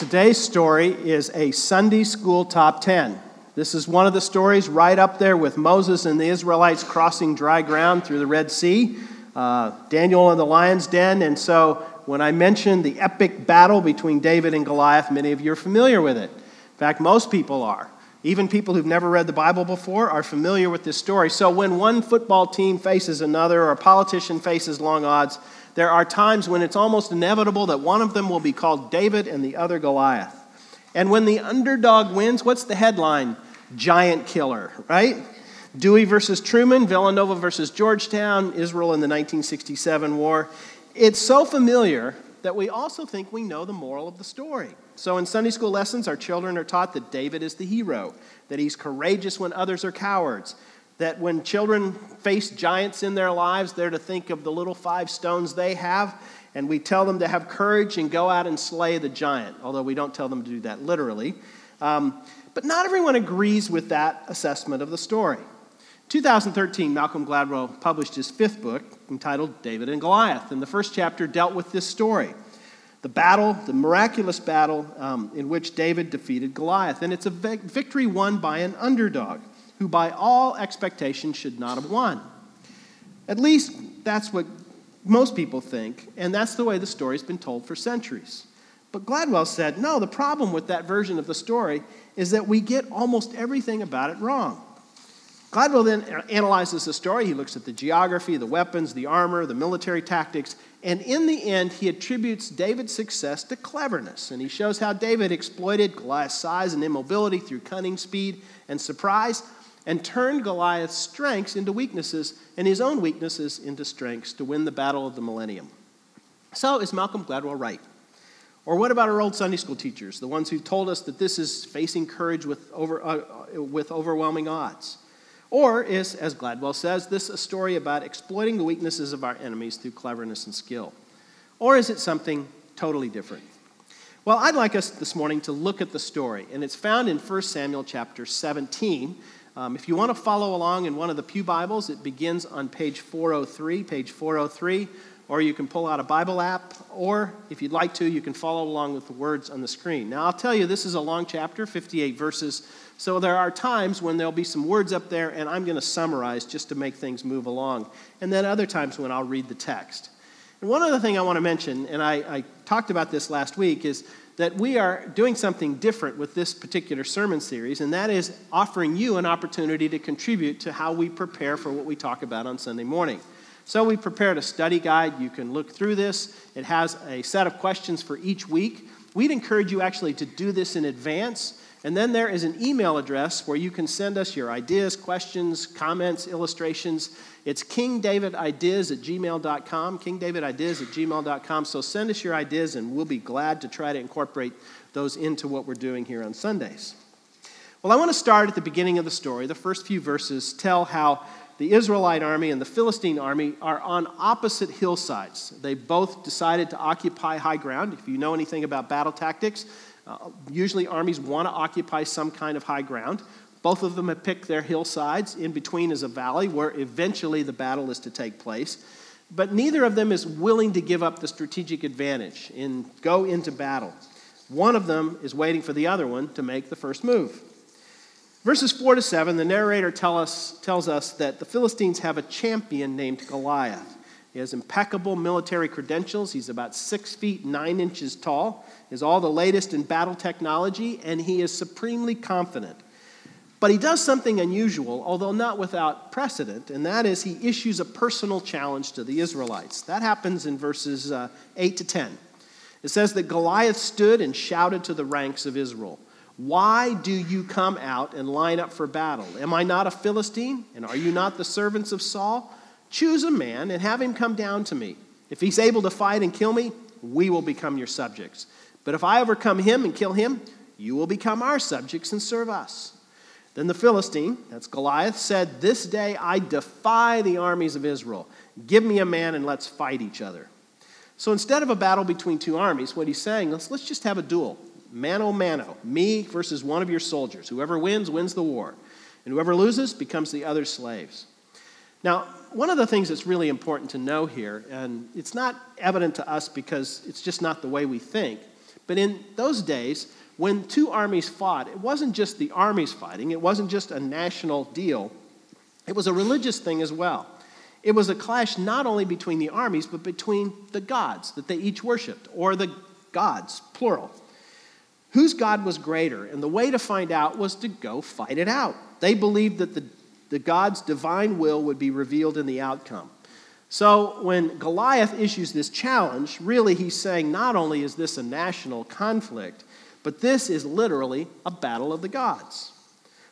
Today's story is a Sunday school top 10. This is one of the stories right up there with Moses and the Israelites crossing dry ground through the Red Sea, uh, Daniel in the lion's den. And so when I mentioned the epic battle between David and Goliath, many of you are familiar with it. In fact, most people are. Even people who've never read the Bible before are familiar with this story. So when one football team faces another or a politician faces long odds, there are times when it's almost inevitable that one of them will be called David and the other Goliath. And when the underdog wins, what's the headline? Giant killer, right? Dewey versus Truman, Villanova versus Georgetown, Israel in the 1967 war. It's so familiar that we also think we know the moral of the story. So in Sunday school lessons, our children are taught that David is the hero, that he's courageous when others are cowards, that when children face giants in their lives, they're to think of the little five stones they have, and we tell them to have courage and go out and slay the giant, although we don't tell them to do that literally. Um, but not everyone agrees with that assessment of the story. 2013, Malcolm Gladwell published his fifth book entitled David and Goliath, and the first chapter dealt with this story the battle, the miraculous battle um, in which David defeated Goliath. And it's a victory won by an underdog who, by all expectation, should not have won. At least that's what most people think, and that's the way the story's been told for centuries. But Gladwell said, no, the problem with that version of the story is that we get almost everything about it wrong. Gladwell then analyzes the story. He looks at the geography, the weapons, the armor, the military tactics, and in the end, he attributes David's success to cleverness. And he shows how David exploited Goliath's size and immobility through cunning, speed, and surprise, and turned Goliath's strengths into weaknesses and his own weaknesses into strengths to win the battle of the millennium. So, is Malcolm Gladwell right? Or what about our old Sunday school teachers, the ones who told us that this is facing courage with, over, uh, with overwhelming odds? Or is, as Gladwell says, this a story about exploiting the weaknesses of our enemies through cleverness and skill? Or is it something totally different? Well, I'd like us this morning to look at the story, and it's found in 1 Samuel chapter 17, um, if you want to follow along in one of the Pew Bibles, it begins on page 403, page 403, or you can pull out a Bible app, or if you'd like to, you can follow along with the words on the screen. Now, I'll tell you, this is a long chapter, 58 verses, so there are times when there'll be some words up there, and I'm going to summarize just to make things move along, and then other times when I'll read the text. And one other thing I want to mention, and I, I talked about this last week, is that we are doing something different with this particular sermon series, and that is offering you an opportunity to contribute to how we prepare for what we talk about on Sunday morning. So, we prepared a study guide. You can look through this. It has a set of questions for each week. We'd encourage you actually to do this in advance. And then there is an email address where you can send us your ideas, questions, comments, illustrations. It's kingdavidideas at gmail.com, kingdavidideas at gmail.com. So send us your ideas, and we'll be glad to try to incorporate those into what we're doing here on Sundays. Well, I want to start at the beginning of the story. The first few verses tell how the Israelite army and the Philistine army are on opposite hillsides. They both decided to occupy high ground. If you know anything about battle tactics, uh, usually armies want to occupy some kind of high ground. Both of them have picked their hillsides. In between is a valley where eventually the battle is to take place. But neither of them is willing to give up the strategic advantage and go into battle. One of them is waiting for the other one to make the first move. Verses 4 to 7, the narrator tell us, tells us that the Philistines have a champion named Goliath. He has impeccable military credentials. He's about six feet nine inches tall, has all the latest in battle technology, and he is supremely confident. But he does something unusual, although not without precedent, and that is he issues a personal challenge to the Israelites. That happens in verses uh, 8 to 10. It says that Goliath stood and shouted to the ranks of Israel, Why do you come out and line up for battle? Am I not a Philistine? And are you not the servants of Saul? Choose a man and have him come down to me. If he's able to fight and kill me, we will become your subjects. But if I overcome him and kill him, you will become our subjects and serve us. Then the Philistine, that's Goliath, said, This day I defy the armies of Israel. Give me a man and let's fight each other. So instead of a battle between two armies, what he's saying is let's just have a duel. Mano mano, me versus one of your soldiers. Whoever wins, wins the war. And whoever loses becomes the other slaves. Now, one of the things that's really important to know here, and it's not evident to us because it's just not the way we think, But in those days, when two armies fought, it wasn't just the armies fighting, it wasn't just a national deal, it was a religious thing as well. It was a clash not only between the armies, but between the gods that they each worshiped, or the gods, plural. Whose God was greater? And the way to find out was to go fight it out. They believed that the, the God's divine will would be revealed in the outcome. So when Goliath issues this challenge, really he's saying not only is this a national conflict, but this is literally a battle of the gods.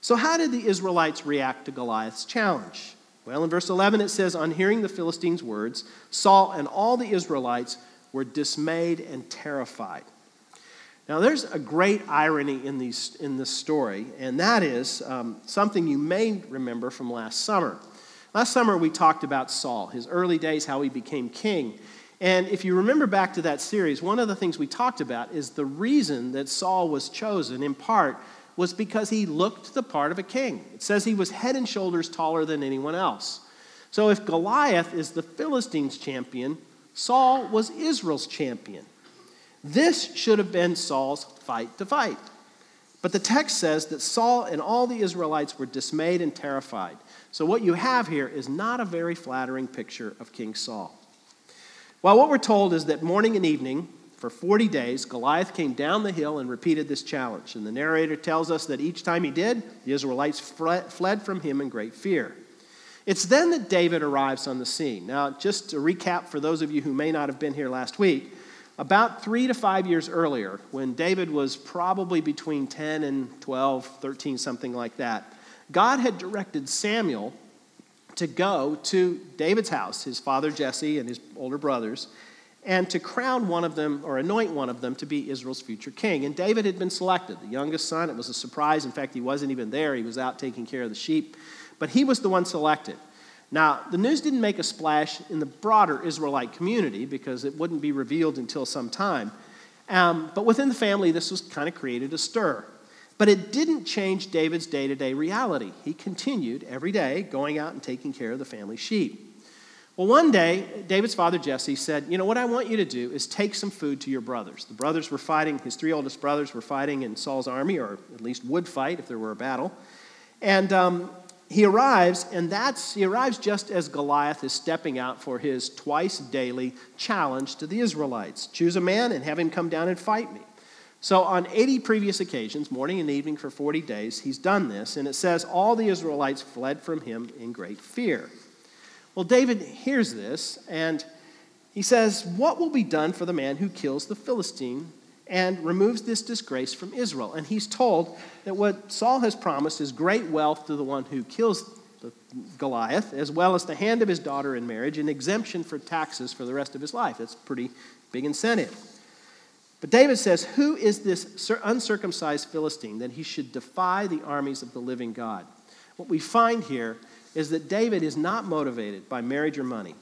So, how did the Israelites react to Goliath's challenge? Well, in verse 11 it says, On hearing the Philistines' words, Saul and all the Israelites were dismayed and terrified. Now, there's a great irony in, these, in this story, and that is um, something you may remember from last summer. Last summer, we talked about Saul, his early days, how he became king. And if you remember back to that series, one of the things we talked about is the reason that Saul was chosen, in part, was because he looked the part of a king. It says he was head and shoulders taller than anyone else. So if Goliath is the Philistines' champion, Saul was Israel's champion. This should have been Saul's fight to fight. But the text says that Saul and all the Israelites were dismayed and terrified. So what you have here is not a very flattering picture of King Saul. Well, what we're told is that morning and evening, for 40 days, Goliath came down the hill and repeated this challenge. And the narrator tells us that each time he did, the Israelites fled from him in great fear. It's then that David arrives on the scene. Now, just to recap for those of you who may not have been here last week, about three to five years earlier, when David was probably between 10 and 12, 13, something like that, God had directed Samuel to go to David's house, his father Jesse and his older brothers, and to crown one of them or anoint one of them to be Israel's future king. And David had been selected, the youngest son. It was a surprise. In fact, he wasn't even there, he was out taking care of the sheep. But he was the one selected. Now, the news didn't make a splash in the broader Israelite community because it wouldn't be revealed until some time. Um, but within the family, this was kind of created a stir. But it didn't change David's day to day reality. He continued every day going out and taking care of the family sheep. Well, one day, David's father Jesse said, You know, what I want you to do is take some food to your brothers. The brothers were fighting, his three oldest brothers were fighting in Saul's army, or at least would fight if there were a battle. And um, he arrives, and that's, he arrives just as Goliath is stepping out for his twice daily challenge to the Israelites choose a man and have him come down and fight me. So, on 80 previous occasions, morning and evening for 40 days, he's done this, and it says all the Israelites fled from him in great fear. Well, David hears this and he says, What will be done for the man who kills the Philistine and removes this disgrace from Israel? And he's told that what Saul has promised is great wealth to the one who kills Goliath, as well as the hand of his daughter in marriage and exemption for taxes for the rest of his life. That's a pretty big incentive. But David says, Who is this uncircumcised Philistine that he should defy the armies of the living God? What we find here is that David is not motivated by marriage or money.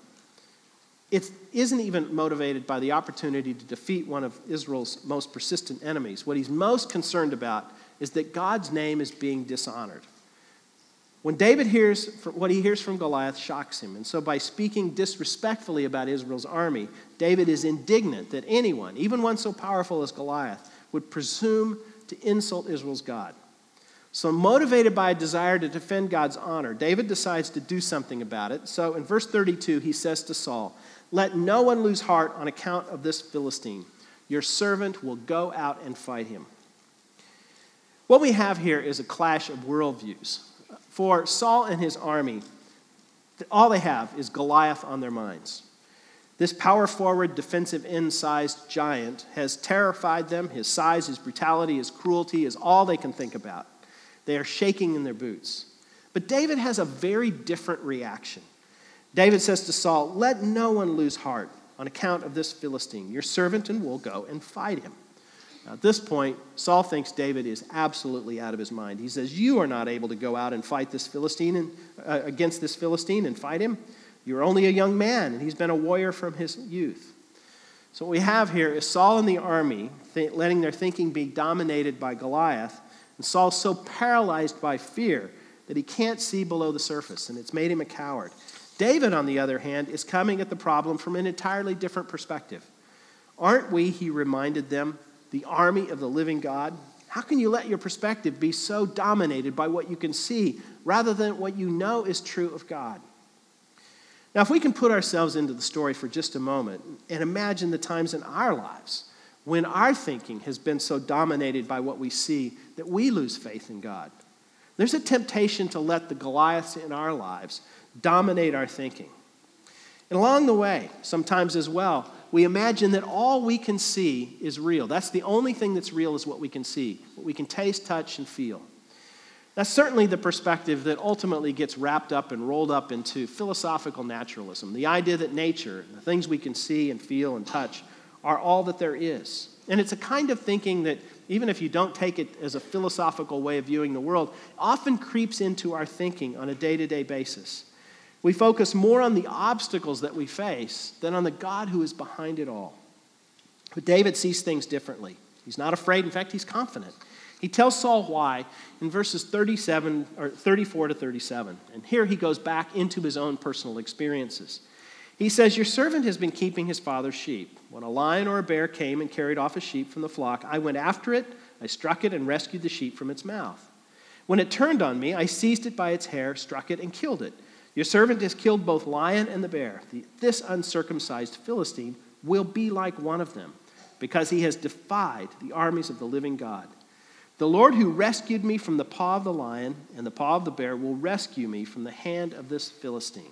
It isn't even motivated by the opportunity to defeat one of Israel's most persistent enemies. What he's most concerned about is that God's name is being dishonored. When David hears what he hears from Goliath shocks him. And so by speaking disrespectfully about Israel's army, David is indignant that anyone, even one so powerful as Goliath, would presume to insult Israel's God. So, motivated by a desire to defend God's honor, David decides to do something about it. So, in verse 32, he says to Saul, Let no one lose heart on account of this Philistine. Your servant will go out and fight him. What we have here is a clash of worldviews. For Saul and his army, all they have is Goliath on their minds. This power forward, defensive end sized giant has terrified them. His size, his brutality, his cruelty is all they can think about. They are shaking in their boots. But David has a very different reaction. David says to Saul, Let no one lose heart on account of this Philistine. Your servant and will go and fight him. Now, at this point, Saul thinks David is absolutely out of his mind. He says, You are not able to go out and fight this Philistine and, uh, against this Philistine and fight him. You're only a young man, and he's been a warrior from his youth. So, what we have here is Saul and the army th- letting their thinking be dominated by Goliath and Saul's so paralyzed by fear that he can't see below the surface, and it's made him a coward. David, on the other hand, is coming at the problem from an entirely different perspective. Aren't we, he reminded them, the army of the living God? How can you let your perspective be so dominated by what you can see rather than what you know is true of God? Now, if we can put ourselves into the story for just a moment and imagine the times in our lives when our thinking has been so dominated by what we see that we lose faith in God, there's a temptation to let the Goliaths in our lives dominate our thinking. And along the way, sometimes as well, we imagine that all we can see is real. That's the only thing that's real is what we can see, what we can taste, touch, and feel. That's certainly the perspective that ultimately gets wrapped up and rolled up into philosophical naturalism the idea that nature, the things we can see and feel and touch, are all that there is. And it's a kind of thinking that, even if you don't take it as a philosophical way of viewing the world, often creeps into our thinking on a day to day basis. We focus more on the obstacles that we face than on the God who is behind it all. But David sees things differently. He's not afraid, in fact, he's confident. He tells Saul why in verses 37 or 34 to 37. And here he goes back into his own personal experiences. He says, Your servant has been keeping his father's sheep. When a lion or a bear came and carried off a sheep from the flock, I went after it, I struck it, and rescued the sheep from its mouth. When it turned on me, I seized it by its hair, struck it, and killed it. Your servant has killed both lion and the bear. This uncircumcised Philistine will be like one of them, because he has defied the armies of the living God. The Lord who rescued me from the paw of the lion and the paw of the bear will rescue me from the hand of this Philistine.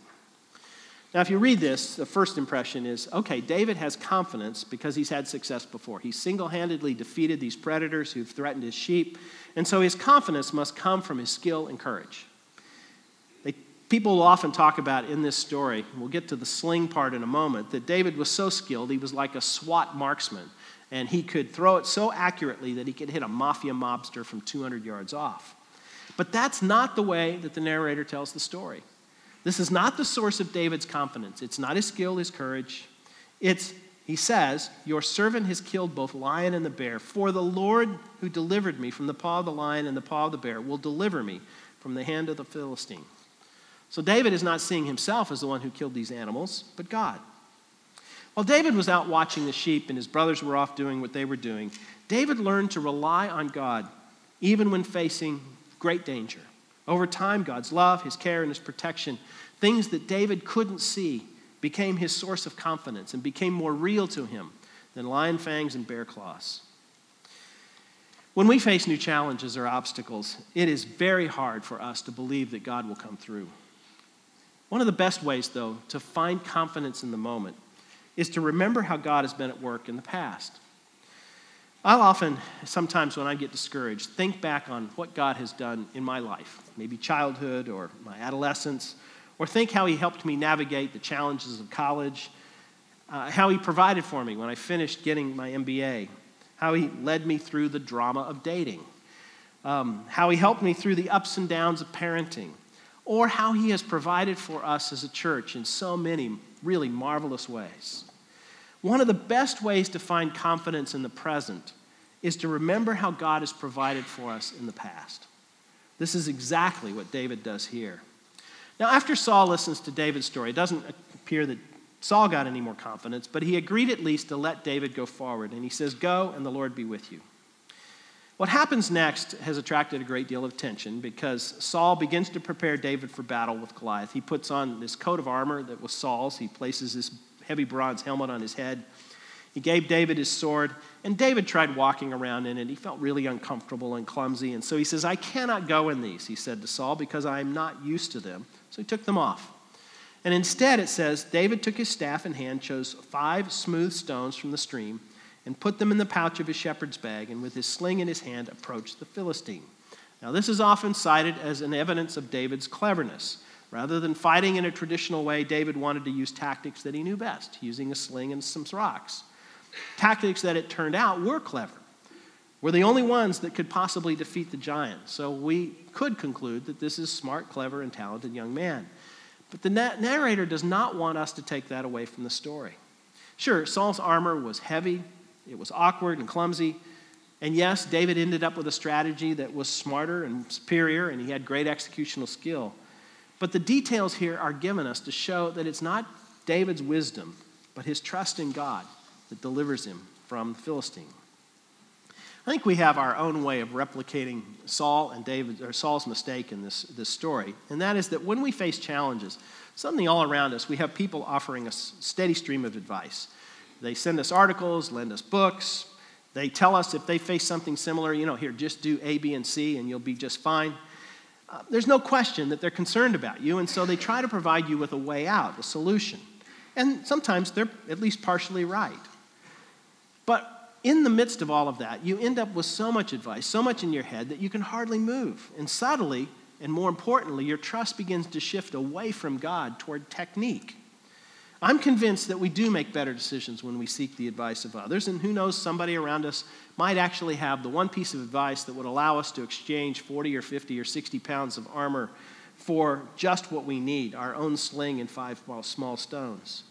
Now, if you read this, the first impression is okay, David has confidence because he's had success before. He single handedly defeated these predators who've threatened his sheep, and so his confidence must come from his skill and courage people will often talk about in this story, we'll get to the sling part in a moment, that David was so skilled, he was like a SWAT marksman. And he could throw it so accurately that he could hit a mafia mobster from 200 yards off. But that's not the way that the narrator tells the story. This is not the source of David's confidence. It's not his skill, his courage. It's, he says, Your servant has killed both lion and the bear. For the Lord who delivered me from the paw of the lion and the paw of the bear will deliver me from the hand of the Philistine. So David is not seeing himself as the one who killed these animals, but God. While David was out watching the sheep and his brothers were off doing what they were doing, David learned to rely on God even when facing great danger. Over time, God's love, his care, and his protection, things that David couldn't see, became his source of confidence and became more real to him than lion fangs and bear claws. When we face new challenges or obstacles, it is very hard for us to believe that God will come through. One of the best ways, though, to find confidence in the moment is to remember how God has been at work in the past. I'll often, sometimes when I get discouraged, think back on what God has done in my life, maybe childhood or my adolescence, or think how He helped me navigate the challenges of college, uh, how He provided for me when I finished getting my MBA, how He led me through the drama of dating, um, how He helped me through the ups and downs of parenting, or how he has provided for us as a church in so many really marvelous ways. One of the best ways to find confidence in the present is to remember how God has provided for us in the past. This is exactly what David does here. Now, after Saul listens to David's story, it doesn't appear that Saul got any more confidence, but he agreed at least to let David go forward. And he says, Go, and the Lord be with you. What happens next has attracted a great deal of attention because Saul begins to prepare David for battle with Goliath. He puts on this coat of armor that was Saul's, he places this heavy bronze helmet on his head. He gave David his sword, and David tried walking around in it. He felt really uncomfortable and clumsy, and so he says, I cannot go in these, he said to Saul, because I am not used to them. So he took them off. And instead, it says, David took his staff in hand, chose five smooth stones from the stream and put them in the pouch of his shepherd's bag, and with his sling in his hand approached the Philistine. Now, this is often cited as an evidence of David's cleverness. Rather than fighting in a traditional way, David wanted to use tactics that he knew best, using a sling and some rocks. Tactics that it turned out were clever, were the only ones that could possibly defeat the giant. So we could conclude that this is smart, clever, and talented young man. But the narrator does not want us to take that away from the story. Sure, Saul's armor was heavy, it was awkward and clumsy. And yes, David ended up with a strategy that was smarter and superior, and he had great executional skill. But the details here are given us to show that it's not David's wisdom, but his trust in God that delivers him from the Philistine. I think we have our own way of replicating Saul and David, or Saul's mistake in this, this story, and that is that when we face challenges, suddenly all around us, we have people offering us steady stream of advice. They send us articles, lend us books. They tell us if they face something similar, you know, here, just do A, B, and C, and you'll be just fine. Uh, there's no question that they're concerned about you, and so they try to provide you with a way out, a solution. And sometimes they're at least partially right. But in the midst of all of that, you end up with so much advice, so much in your head that you can hardly move. And subtly, and more importantly, your trust begins to shift away from God toward technique. I'm convinced that we do make better decisions when we seek the advice of others, and who knows, somebody around us might actually have the one piece of advice that would allow us to exchange 40 or 50 or 60 pounds of armor for just what we need our own sling and five small stones.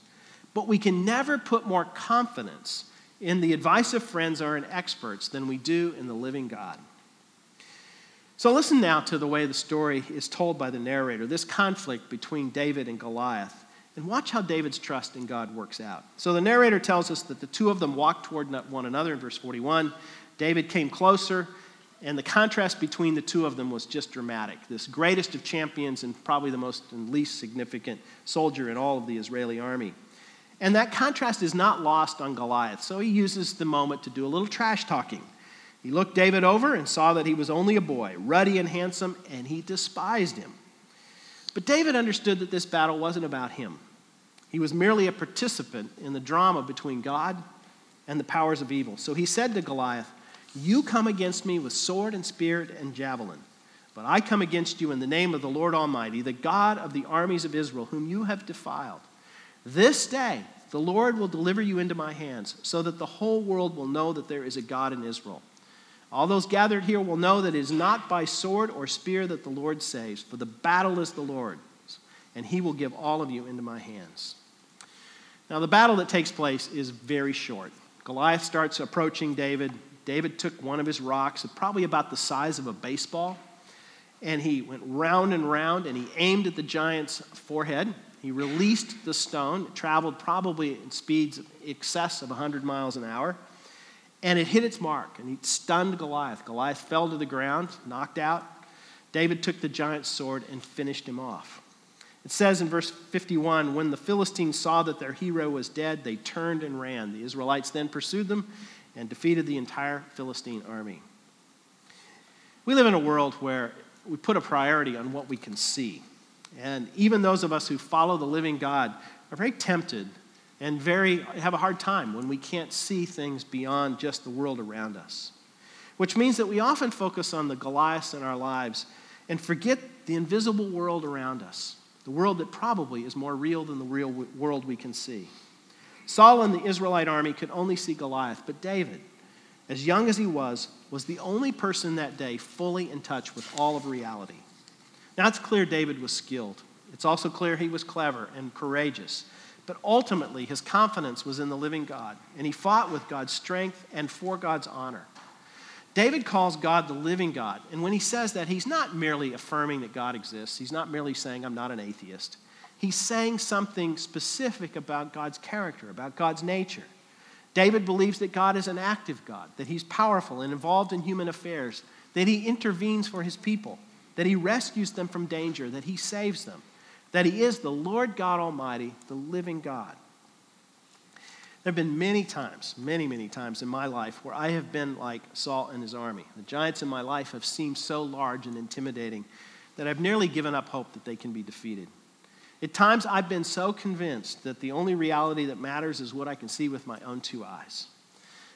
But we can never put more confidence in the advice of friends or in experts than we do in the living God. So, listen now to the way the story is told by the narrator this conflict between David and Goliath. And watch how David's trust in God works out. So, the narrator tells us that the two of them walked toward one another in verse 41. David came closer, and the contrast between the two of them was just dramatic. This greatest of champions and probably the most and least significant soldier in all of the Israeli army. And that contrast is not lost on Goliath, so he uses the moment to do a little trash talking. He looked David over and saw that he was only a boy, ruddy and handsome, and he despised him. But David understood that this battle wasn't about him. He was merely a participant in the drama between God and the powers of evil. So he said to Goliath, You come against me with sword and spear and javelin, but I come against you in the name of the Lord Almighty, the God of the armies of Israel, whom you have defiled. This day the Lord will deliver you into my hands, so that the whole world will know that there is a God in Israel. All those gathered here will know that it is not by sword or spear that the Lord saves, for the battle is the Lord's, and he will give all of you into my hands. Now, the battle that takes place is very short. Goliath starts approaching David. David took one of his rocks, probably about the size of a baseball, and he went round and round, and he aimed at the giant's forehead. He released the stone, it traveled probably in speeds in excess of 100 miles an hour, and it hit its mark, and he stunned Goliath. Goliath fell to the ground, knocked out. David took the giant's sword and finished him off. It says in verse 51 when the Philistines saw that their hero was dead, they turned and ran. The Israelites then pursued them and defeated the entire Philistine army. We live in a world where we put a priority on what we can see. And even those of us who follow the living God are very tempted and very have a hard time when we can't see things beyond just the world around us. Which means that we often focus on the Goliaths in our lives and forget the invisible world around us, the world that probably is more real than the real world we can see. Saul and the Israelite army could only see Goliath, but David, as young as he was, was the only person that day fully in touch with all of reality. Now, it's clear David was skilled. It's also clear he was clever and courageous. But ultimately, his confidence was in the living God, and he fought with God's strength and for God's honor. David calls God the living God, and when he says that, he's not merely affirming that God exists, he's not merely saying, I'm not an atheist. He's saying something specific about God's character, about God's nature. David believes that God is an active God, that he's powerful and involved in human affairs, that he intervenes for his people that he rescues them from danger, that he saves them, that he is the Lord God Almighty, the living God. There have been many times, many, many times in my life where I have been like Saul and his army. The giants in my life have seemed so large and intimidating that I've nearly given up hope that they can be defeated. At times, I've been so convinced that the only reality that matters is what I can see with my own two eyes.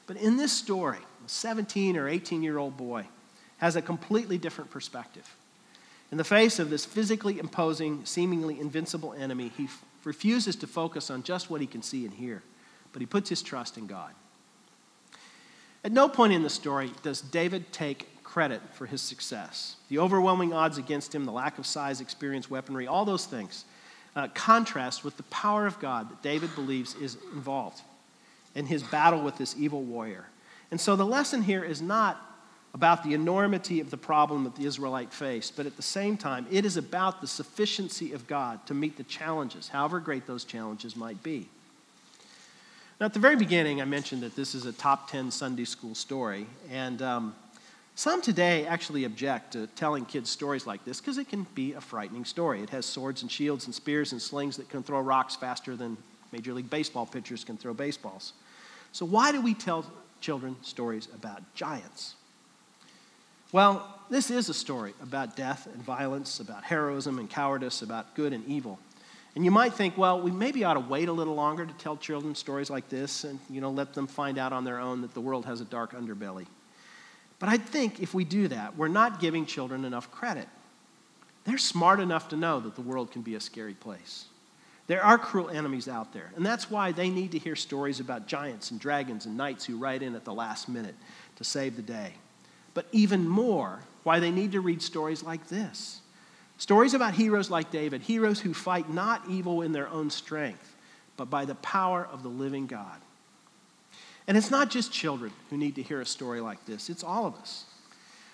But in this story, a 17 or 18 year old boy has a completely different perspective. In the face of this physically imposing, seemingly invincible enemy, he f- refuses to focus on just what he can see and hear, but he puts his trust in God. At no point in the story does David take credit for his success. The overwhelming odds against him, the lack of size, experience, weaponry, all those things uh, contrast with the power of God that David believes is involved in his battle with this evil warrior. And so the lesson here is not about the enormity of the problem that the Israelite faced, but at the same time, it is about the sufficiency of God to meet the challenges, however great those challenges might be. Now, at the very beginning, I mentioned that this is a top 10 Sunday school story, and um, some today actually object to telling kids stories like this because it can be a frightening story. It has swords and shields and spears and slings that can throw rocks faster than Major League Baseball pitchers can throw baseballs. So, why do we tell children stories about giants? Well, this is a story about death and violence, about heroism and cowardice, about good and evil. And you might think, well, we maybe ought to wait a little longer to tell children stories like this and, you know, let them find out on their own that the world has a dark underbelly. But I think if we do that, we're not giving children enough credit. They're smart enough to know that the world can be a scary place. There are cruel enemies out there, and that's why they need to hear stories about giants and dragons and knights who ride in at the last minute to save the day. But even more, why they need to read stories like this Stories about heroes like David, heroes who fight not evil in their own strength, but by the power of the living God. And it's not just children who need to hear a story like this, it's all of us.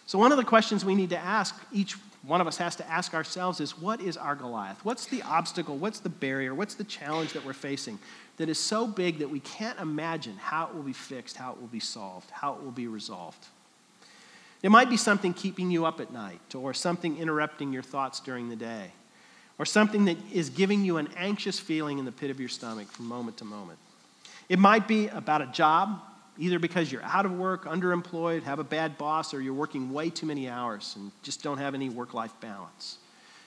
So, one of the questions we need to ask, each one of us has to ask ourselves, is what is our Goliath? What's the obstacle? What's the barrier? What's the challenge that we're facing that is so big that we can't imagine how it will be fixed, how it will be solved, how it will be resolved? It might be something keeping you up at night, or something interrupting your thoughts during the day, or something that is giving you an anxious feeling in the pit of your stomach from moment to moment. It might be about a job, either because you're out of work, underemployed, have a bad boss, or you're working way too many hours and just don't have any work life balance.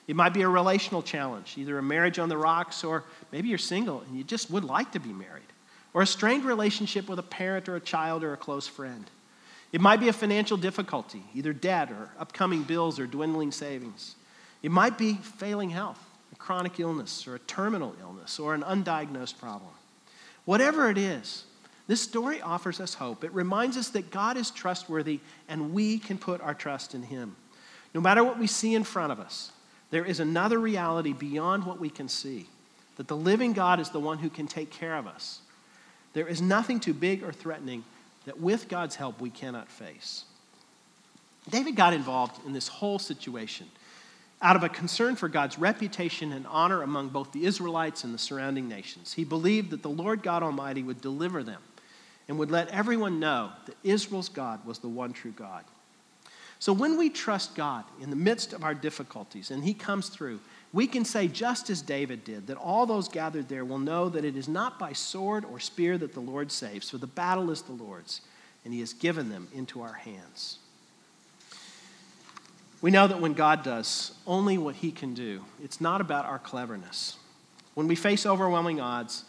It might be a relational challenge, either a marriage on the rocks, or maybe you're single and you just would like to be married, or a strained relationship with a parent or a child or a close friend. It might be a financial difficulty, either debt or upcoming bills or dwindling savings. It might be failing health, a chronic illness or a terminal illness or an undiagnosed problem. Whatever it is, this story offers us hope. It reminds us that God is trustworthy and we can put our trust in Him. No matter what we see in front of us, there is another reality beyond what we can see that the living God is the one who can take care of us. There is nothing too big or threatening that with God's help we cannot face. David got involved in this whole situation out of a concern for God's reputation and honor among both the Israelites and the surrounding nations. He believed that the Lord God Almighty would deliver them and would let everyone know that Israel's God was the one true God. So when we trust God in the midst of our difficulties and He comes through, we can say, just as David did, that all those gathered there will know that it is not by sword or spear that the Lord saves, for the battle is the Lord's, and he has given them into our hands. We know that when God does only what he can do, it's not about our cleverness. When we face overwhelming odds,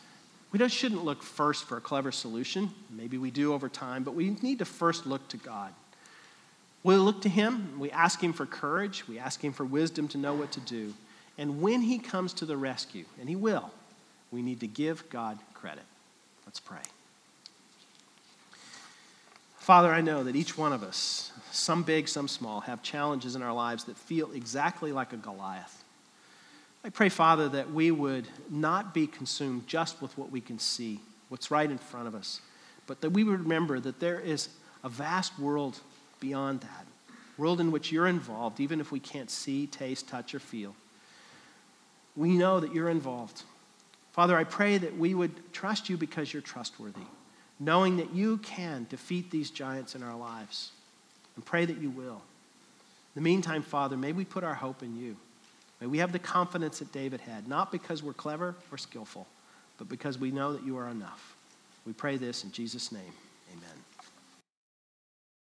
we just shouldn't look first for a clever solution. Maybe we do over time, but we need to first look to God. We look to him, we ask him for courage, we ask him for wisdom to know what to do. And when he comes to the rescue, and he will, we need to give God credit. Let's pray. Father, I know that each one of us, some big, some small, have challenges in our lives that feel exactly like a Goliath. I pray, Father, that we would not be consumed just with what we can see, what's right in front of us, but that we would remember that there is a vast world beyond that, world in which you're involved, even if we can't see, taste, touch, or feel we know that you're involved. Father, I pray that we would trust you because you're trustworthy, knowing that you can defeat these giants in our lives, and pray that you will. In the meantime, Father, may we put our hope in you. May we have the confidence that David had, not because we're clever or skillful, but because we know that you are enough. We pray this in Jesus' name. Amen.